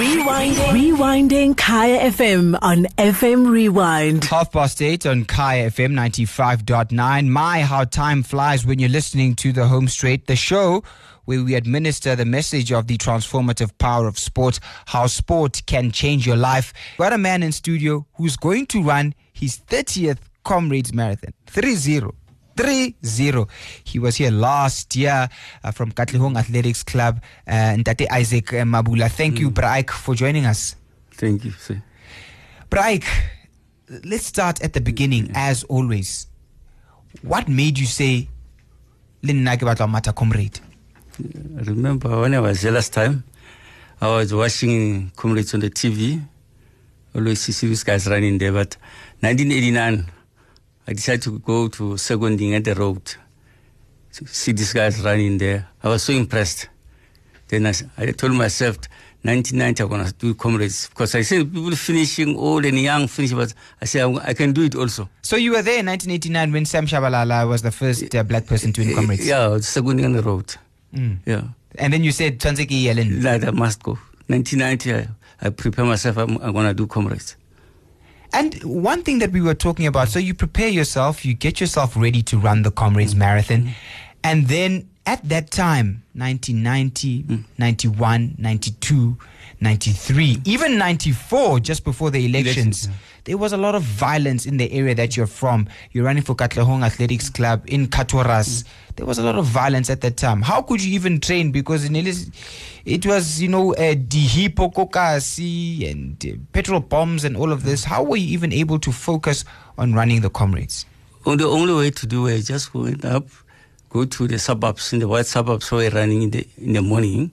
Rewinding. Rewinding Kaya FM on FM Rewind. Half past eight on Kaya FM 95.9. My, how time flies when you're listening to the Home Straight, the show where we administer the message of the transformative power of sport, how sport can change your life. Got a man in studio who's going to run his 30th Comrades Marathon. 3 0. 3 0. He was here last year uh, from Katlehong Athletics Club. Uh, Ntate Isaac uh, Mabula. Thank you, Bra Ike, for joining us. Thank you, sir. Bra Ike, let's start at the beginning, as always. What made you say, Linnake batla mata comrade? I remember when I was here last time, I was watching comrades on the TV. Always see these guys running there. But 1989, I decided to go to Seconding at the road to see these guys running there. I was so impressed. Then I, I told myself, 1990, I'm going to do comrades. Because I see people finishing old and young finish, but I say I, can do it also. So you were there in 1989 when Sam Tshabalala was the first uh, black person to win comrades? Yeah, Seconding on the road. Mm. Yeah. And then you said, Tanzeki Yellen. Like I must go. 1990, I, I prepare myself, I'm, I'm going to do comrades. And one thing that we were talking about, so you prepare yourself, you get yourself ready to run the Comrades Marathon. Mm-hmm. And then at that time, 1990, 91, 92, 93, even 94, just before the elections, there was a lot of violence in the area that you're from. You're running for Katlehong Athletics Club in Kathorus. There was a lot of violence at that time. How could you even train? Because in Elis, it was, you know, uh, dihipokokasi and uh, petrol bombs and all of this. How were you even able to focus on running the comrades? Well, the only way to do it is just going up, go to the suburbs, in the white suburbs where running in the, in the morning.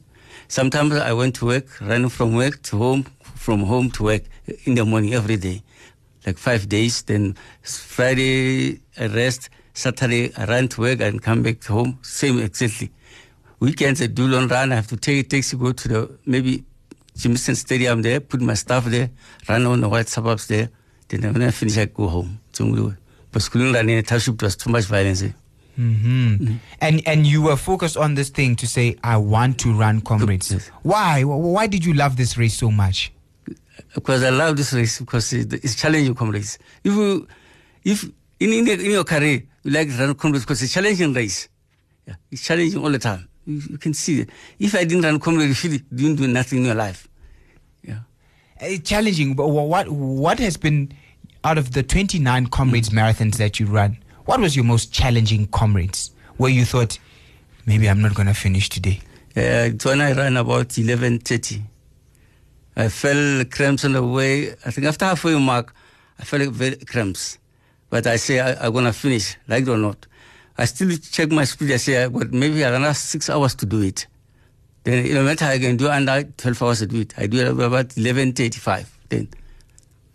Sometimes I went to work, running from work to home, from home to work in the morning every day, like five days. Then Friday I rest, Saturday I run to work and come back home, same exactly. Weekends I do long run, I have to take a taxi, go to the maybe Germiston Stadium there, put my stuff there, run on the white suburbs there. Then when I finish, I go home. But schooling running in a township was too much violence. Mm-hmm. And and you were focused on this thing to say, I want to run comrades. Yes. Why? Why did you love this race so much? because I love this race because it's challenging comrades. If you, if in, in, in your career you like to run comrades because it's a challenging race, yeah, it's challenging all the time. You, you can see it. If I didn't run comrades, you feel you didn't do nothing in your life. Yeah. Uh, challenging, but wh- what what has been out of the 29 comrades marathons that you run? What was your most challenging comrades where you thought maybe I'm not going to finish today? Uh, when I ran about 11.30. I felt cramps on the way. I think after halfway mark, I felt very cramps. But I say I, I'm going to finish, like it or not. I still check my speed. I say, but maybe I have six hours to do it. Then no matter I can do under 12 hours to do it. I do it about 11.35. Then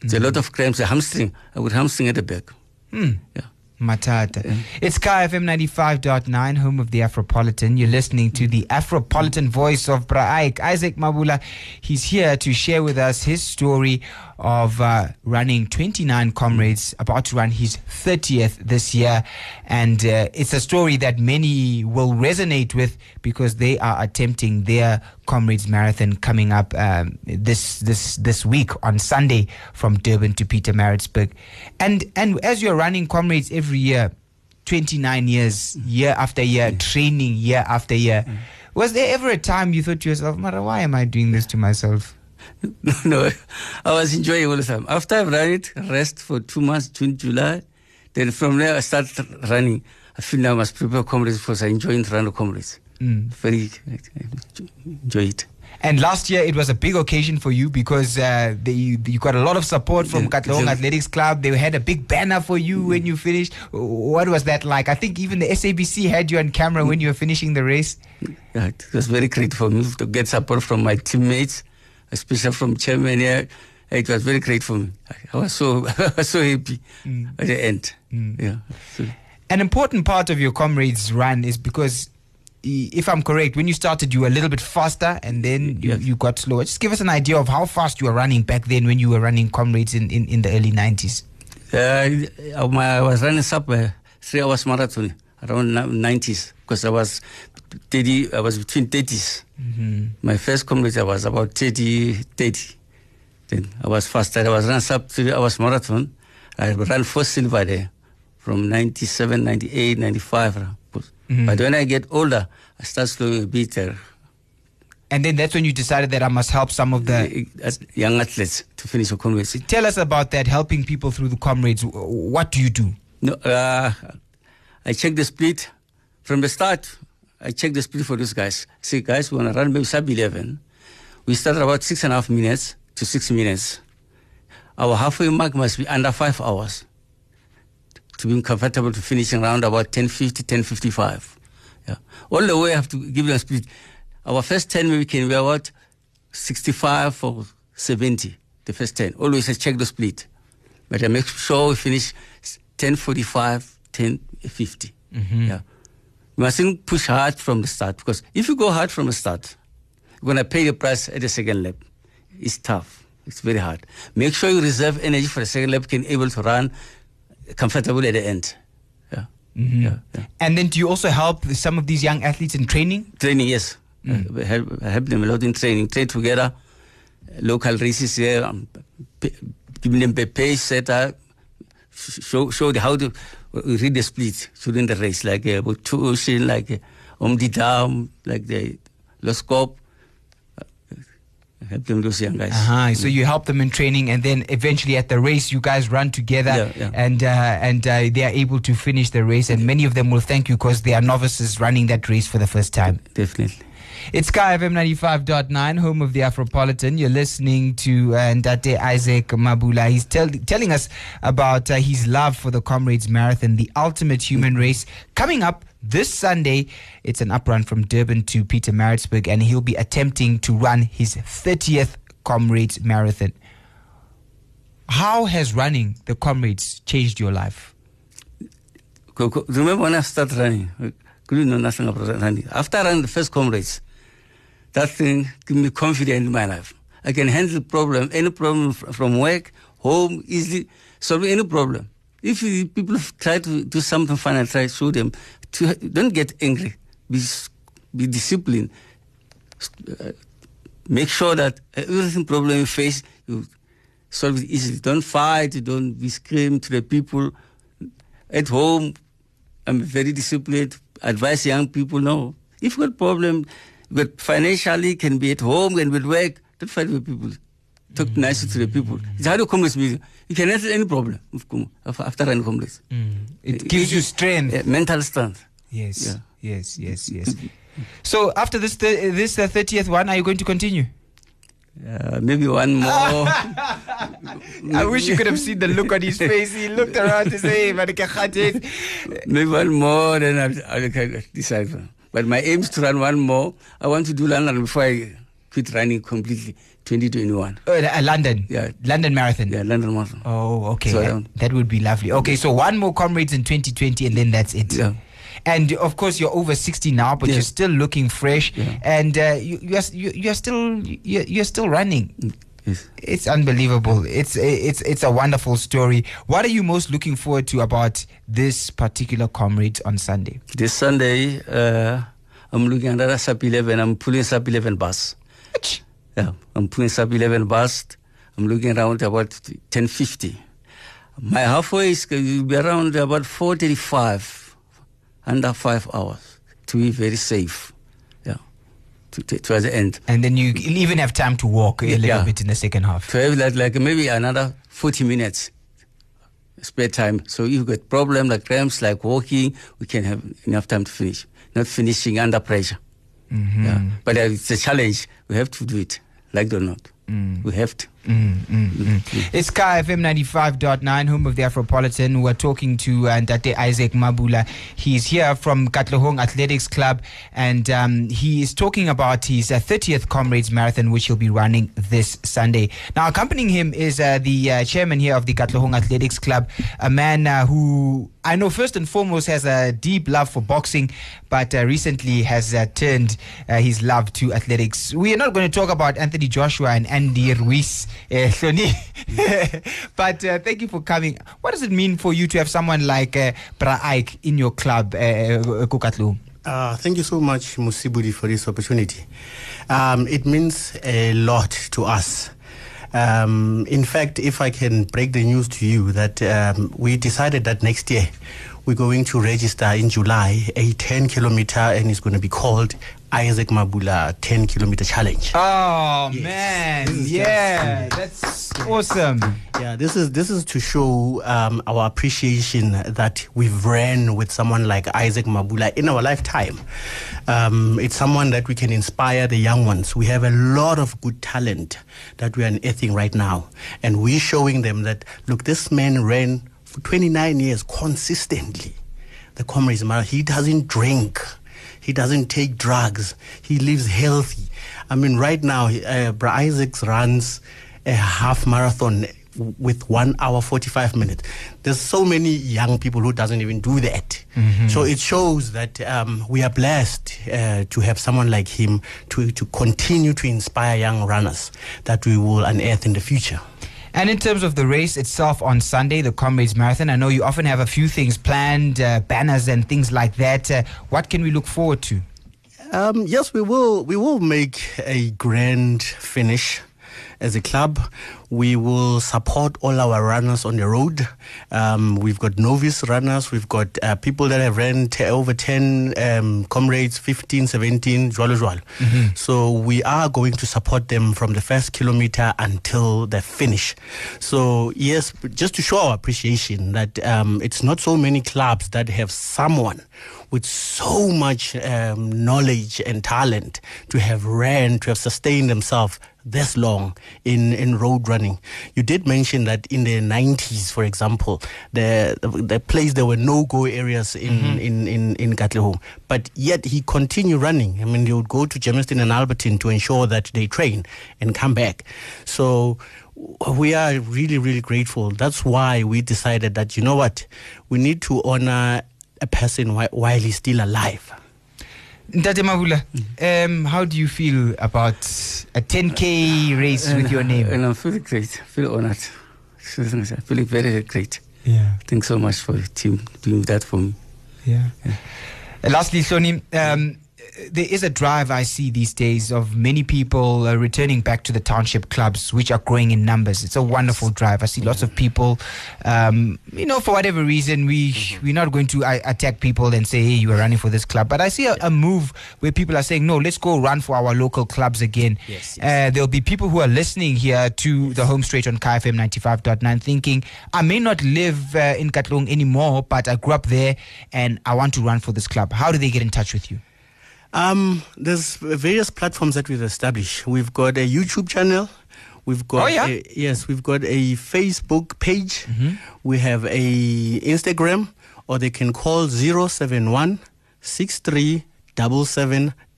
it's a lot of cramps, a hamstring. I would hamstring at the back. Hmm. Yeah. Matata. It's Kaya FM 95.9, home of the Afropolitan. You're listening to the Afropolitan voice of Braik. Isaac Mabula, he's here to share with us his story of uh, running 29 comrades, about to run his 30th this year. And uh, it's a story that many will resonate with because they are attempting their comrades marathon coming up um, this this this week on Sunday from Durban to Pietermaritzburg. And and as you're running comrades every year, 29 years, year after year, training year after year. Was there ever a time you thought to yourself, Mara, why am I doing this to myself? no, no, I was enjoying all the time. After I've run it, rest for two months, June, July. Then from there, I started running. I feel now I must prepare comrades because I enjoy running comrades. Mm. Very enjoy it. And last year it was a big occasion for you because uh, they, you got a lot of support from Yeah, Katlehong yeah. Athletics Club. They had a big banner for you when you finished. What was that like? I think even the SABC had you on camera when you were finishing the race. Yeah, it was very great for me to get support from my teammates, especially from chairman here. It was very great for me. I was so I was so happy at the end. Yeah. So, An important part of your comrades run is because, if I'm correct, when you started, you were a little bit faster and then you, Yes. you got slower. Just give us an idea of how fast you were running back then when you were running comrades in, in, in the early 90s. uh, I was running sub uh, three hours marathon around nineties because I was 30, I was between 30s. Mm-hmm. My first comrade, I was about 30, 30. Then I was faster. I was run sub three hours marathon. I ran for silver there from 97, 98, 95. Mhm. But when I get older, I start slowing a bit. Uh, And then that's when you decided that I must help some of the. young athletes to finish a comrades. Tell us about that, helping people through the comrades. What do you do? No, uh, I check the split from the start. I check the split for those guys. I Say, guys, we want to run maybe sub 11. We start about six and a half minutes to six minutes. Our halfway mark must be under five hours to be comfortable to finishing around about 10.50, 10.55. Yeah. All the way I have to give them split. Our first 10 maybe can be about 65 or 70, the first 10. Always I check the split. But I make sure we finish 10.45, 10.50. Mhm. Yeah. You mustn't push hard from the start because if you go hard from the start, you're going to pay the price at the second lap. It's tough. It's very hard. Make sure you reserve energy for the second lap, can able to run comfortable at the end. Yeah. Mhm. Yeah, yeah. And then do you also help some of these young athletes in training? Training, yes. Mm. Uh, help, help them a lot in training. Train together. Local races here. Um, giving them a pace setter. Show, show how to read the split during the race, like uh, two ocean, like uh, Om die Dam, like the Loskop. Uh, help them, those young guys. Uh-huh. So you help them in training, and then eventually at the race, you guys run together, Yeah, yeah. and uh, and uh, they are able to finish the race. And many of them will thank you because they are novices running that race for the first time. Definitely. It's Kaya FM 95.9, home of the Afropolitan. You're listening to uh, Ntate Isaac Mabula. He's tell, telling us about uh, his love for the Comrades Marathon, the ultimate human race, coming up this Sunday. It's an uprun from Durban to Pietermaritzburg, and he'll be attempting to run his 30th Comrades Marathon. How has running the Comrades changed your life? Remember when I started running? Couldn't know nothing about running. After I ran the first comrades, that thing gave me confidence in my life. I can handle problem, any problem from work, home, easily solve any problem. If people try to do something fun I try to show them, to, don't get angry. Be, be disciplined. Uh, make sure that everything problem you face, you solve it easily. Don't fight. Don't be scream to the people at home. I'm very disciplined. Advise young people no. If you got problem, but financially can be at home and with work, don't fight with people. Talk nicely to the people. It's how to music. You can answer any problem after running comrades. It gives you strength. Yeah, mental strength. Yes, Yeah. yes, yes, yes. So after this th- this uh, 30th one, are you going to continue? Uh, maybe one more. I wish you could have seen the look on his face. He looked around to say, it." maybe one more, then I'll, I'll decide. But my aim is to run one more. I want to do London before I quit running completely. 2021. Uh, uh, London. Yeah. London Marathon. Yeah, London Marathon. Oh, okay. So, that, that would be lovely. Okay, so one more comrades in 2020, and then that's it. Yeah. And of course, you're over 60 now, but Yeah. you're still looking fresh, Yeah. and uh, you, you're you, you're still you're, you're still running. Yes. It's unbelievable. It's it's it's a wonderful story. What are you most looking forward to about this particular comrade on Sunday? This Sunday, uh, I'm looking at another sub 11. I'm pulling sub 11 bus. Yeah, I'm pulling sub 11 bus. I'm looking around about 1050. My halfway is going to be around about 435, under five hours, to be very safe. Yeah, to, to, towards the end. And then you even have time to walk a little Yeah. bit in the second half. To have like, like maybe another 40 minutes spare time. So if you got problem like cramps, like walking, we can have enough time to finish. Not finishing under pressure. Mhm. Yeah. But uh, it's a challenge. We have to do it, like it or not. Mm. We have to. Mm, mm, mm. It's Kaya FM 95.9, home of the Afropolitan. We're talking to uh, Ntate Isaac Mabula. He's here from Katlehong Athletics Club, and um, he is talking about his uh, 30th Comrades Marathon, which he'll be running this Sunday. Now, accompanying him is uh, the uh, chairman here of the Katlehong Athletics Club, a man uh, who I know first and foremost has a deep love for boxing, but uh, recently has uh, turned his love to athletics. We are not going to talk about Anthony Joshua and Andy Ruiz, uh, but uh, thank you for coming. What does it mean for you to have someone like uh, Bra Ike in your club, uh, uh, Kukatlu? Uh, thank you so much, Musibudi, for this opportunity. Um, it means a lot to us. Um, in fact, if I can break the news to you, that um, we decided that next year we're going to register in July a 10 kilometer, and it's going to be called Isaac Mabula 10 kilometer challenge. Oh Yes. man, yeah, that's awesome. Yeah, this is this is to show um, our appreciation that we've ran with someone like Isaac Mabula in our lifetime. Um, it's someone that we can inspire the young ones. We have a lot of good talent that we are unearthing right now, and we're showing them that look, this man ran for 29 years consistently. The comrades, Mara, he doesn't drink. He doesn't take drugs. He lives healthy. I mean, right now, uh, Bra Isaacs runs a half marathon with one hour 45 minutes. There's so many young people who doesn't even do that. So it shows that um, we are blessed uh, to have someone like him to, to continue to inspire young runners that we will unearth in the future. And in terms of the race itself on Sunday, the Comrades Marathon, I know you often have a few things planned, uh, banners and things like that. Uh, what can we look forward to? Um, yes, we will. We will make a grand finish as a club. We will support all our runners on the road. Um, we've got novice runners. We've got uh, people that have ran t- over 10 um, comrades, 15, 17, jwalo jwalo. So we are going to support them from the first kilometer until the finish. So yes, just to show our appreciation that um, it's not so many clubs that have someone with so much um, knowledge and talent to have ran, to have sustained themselves this long in, in road running. You did mention that in the 90s, for example, the, the place there were no-go areas in, in, in, in Katlehong, but yet he continued running. I mean, he would go to Germiston and Alberton to ensure that they train and come back. So we are really, really grateful. That's why we decided that, you know what, we need to honor a person while, while he's still alive. Ntate Mabula, um, how do you feel about a 10K race with your name? And I'm feeling great, feel honored. I'm feeling very great. yeah, Thanks so much for the team doing that for me. yeah. Uh, lastly, Sony, um, there is a drive I see these days of many people uh, returning back to the township clubs, which are growing in numbers. It's a wonderful drive. I see lots of people, um, you know, for whatever reason, we we're not going to uh, attack people and say, "Hey, you are running for this club." But I see a, a move where people are saying, "No, let's go run for our local clubs again." Yes, Uh, there'll be people who are listening here to the home straight on KFM 95.9 thinking, I may not live uh, in Katlehong anymore, but I grew up there and I want to run for this club. How do they get in touch with you? Um, there's various platforms that we've established. We've got a YouTube channel. We've got Oh, yeah? a, yes, we've got a Facebook page. We have a Instagram, or they can call 071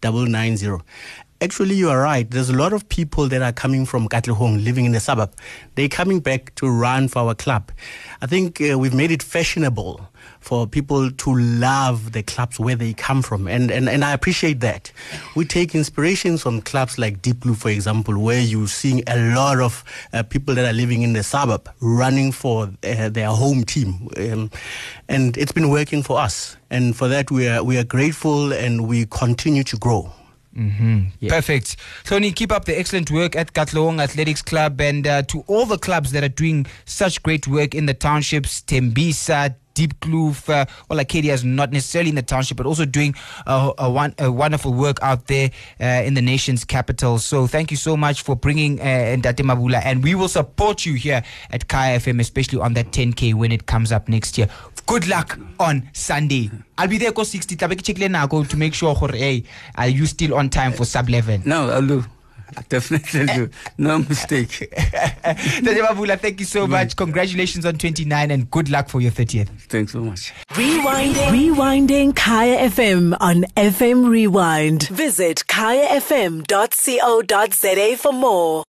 990. Actually, you are right. There's a lot of people that are coming from Katlehong, living in the suburb. They're coming back to run for our club. I think uh, we've made it fashionable for people to love the clubs where they come from. And, and, and I appreciate that. We take inspirations from clubs like Deep Blue, for example, where you're seeing a lot of uh, people that are living in the suburb running for uh, their home team. Um, and it's been working for us. And for that, we are, we are grateful and we continue to grow. Mm-hmm. Perfect. Tony, keep up the excellent work at Katlehong Athletics Club and uh, to all the clubs that are doing such great work in the townships, Tembisa, Deep Kloof, uh, well, Acadia is not necessarily in the township, but also doing a, a, one, a wonderful work out there uh, in the nation's capital. So thank you so much for bringing uh, Ntate Mabula, and we will support you here at Kaya FM, especially on that 10K when it comes up next year. Good luck on Sunday. I'll be there ko 60 tlabe ke checkile nako to make sure gore hey, are you still on time for sub 11? No, I'll do. I definitely do. No mistake. Ntate thank you so mm. much. Congratulations on 29 and good luck for your 30th. Thanks so much. Rewinding. Rewinding Kaya FM on FM Rewind. Visit kayafm.co.za for more.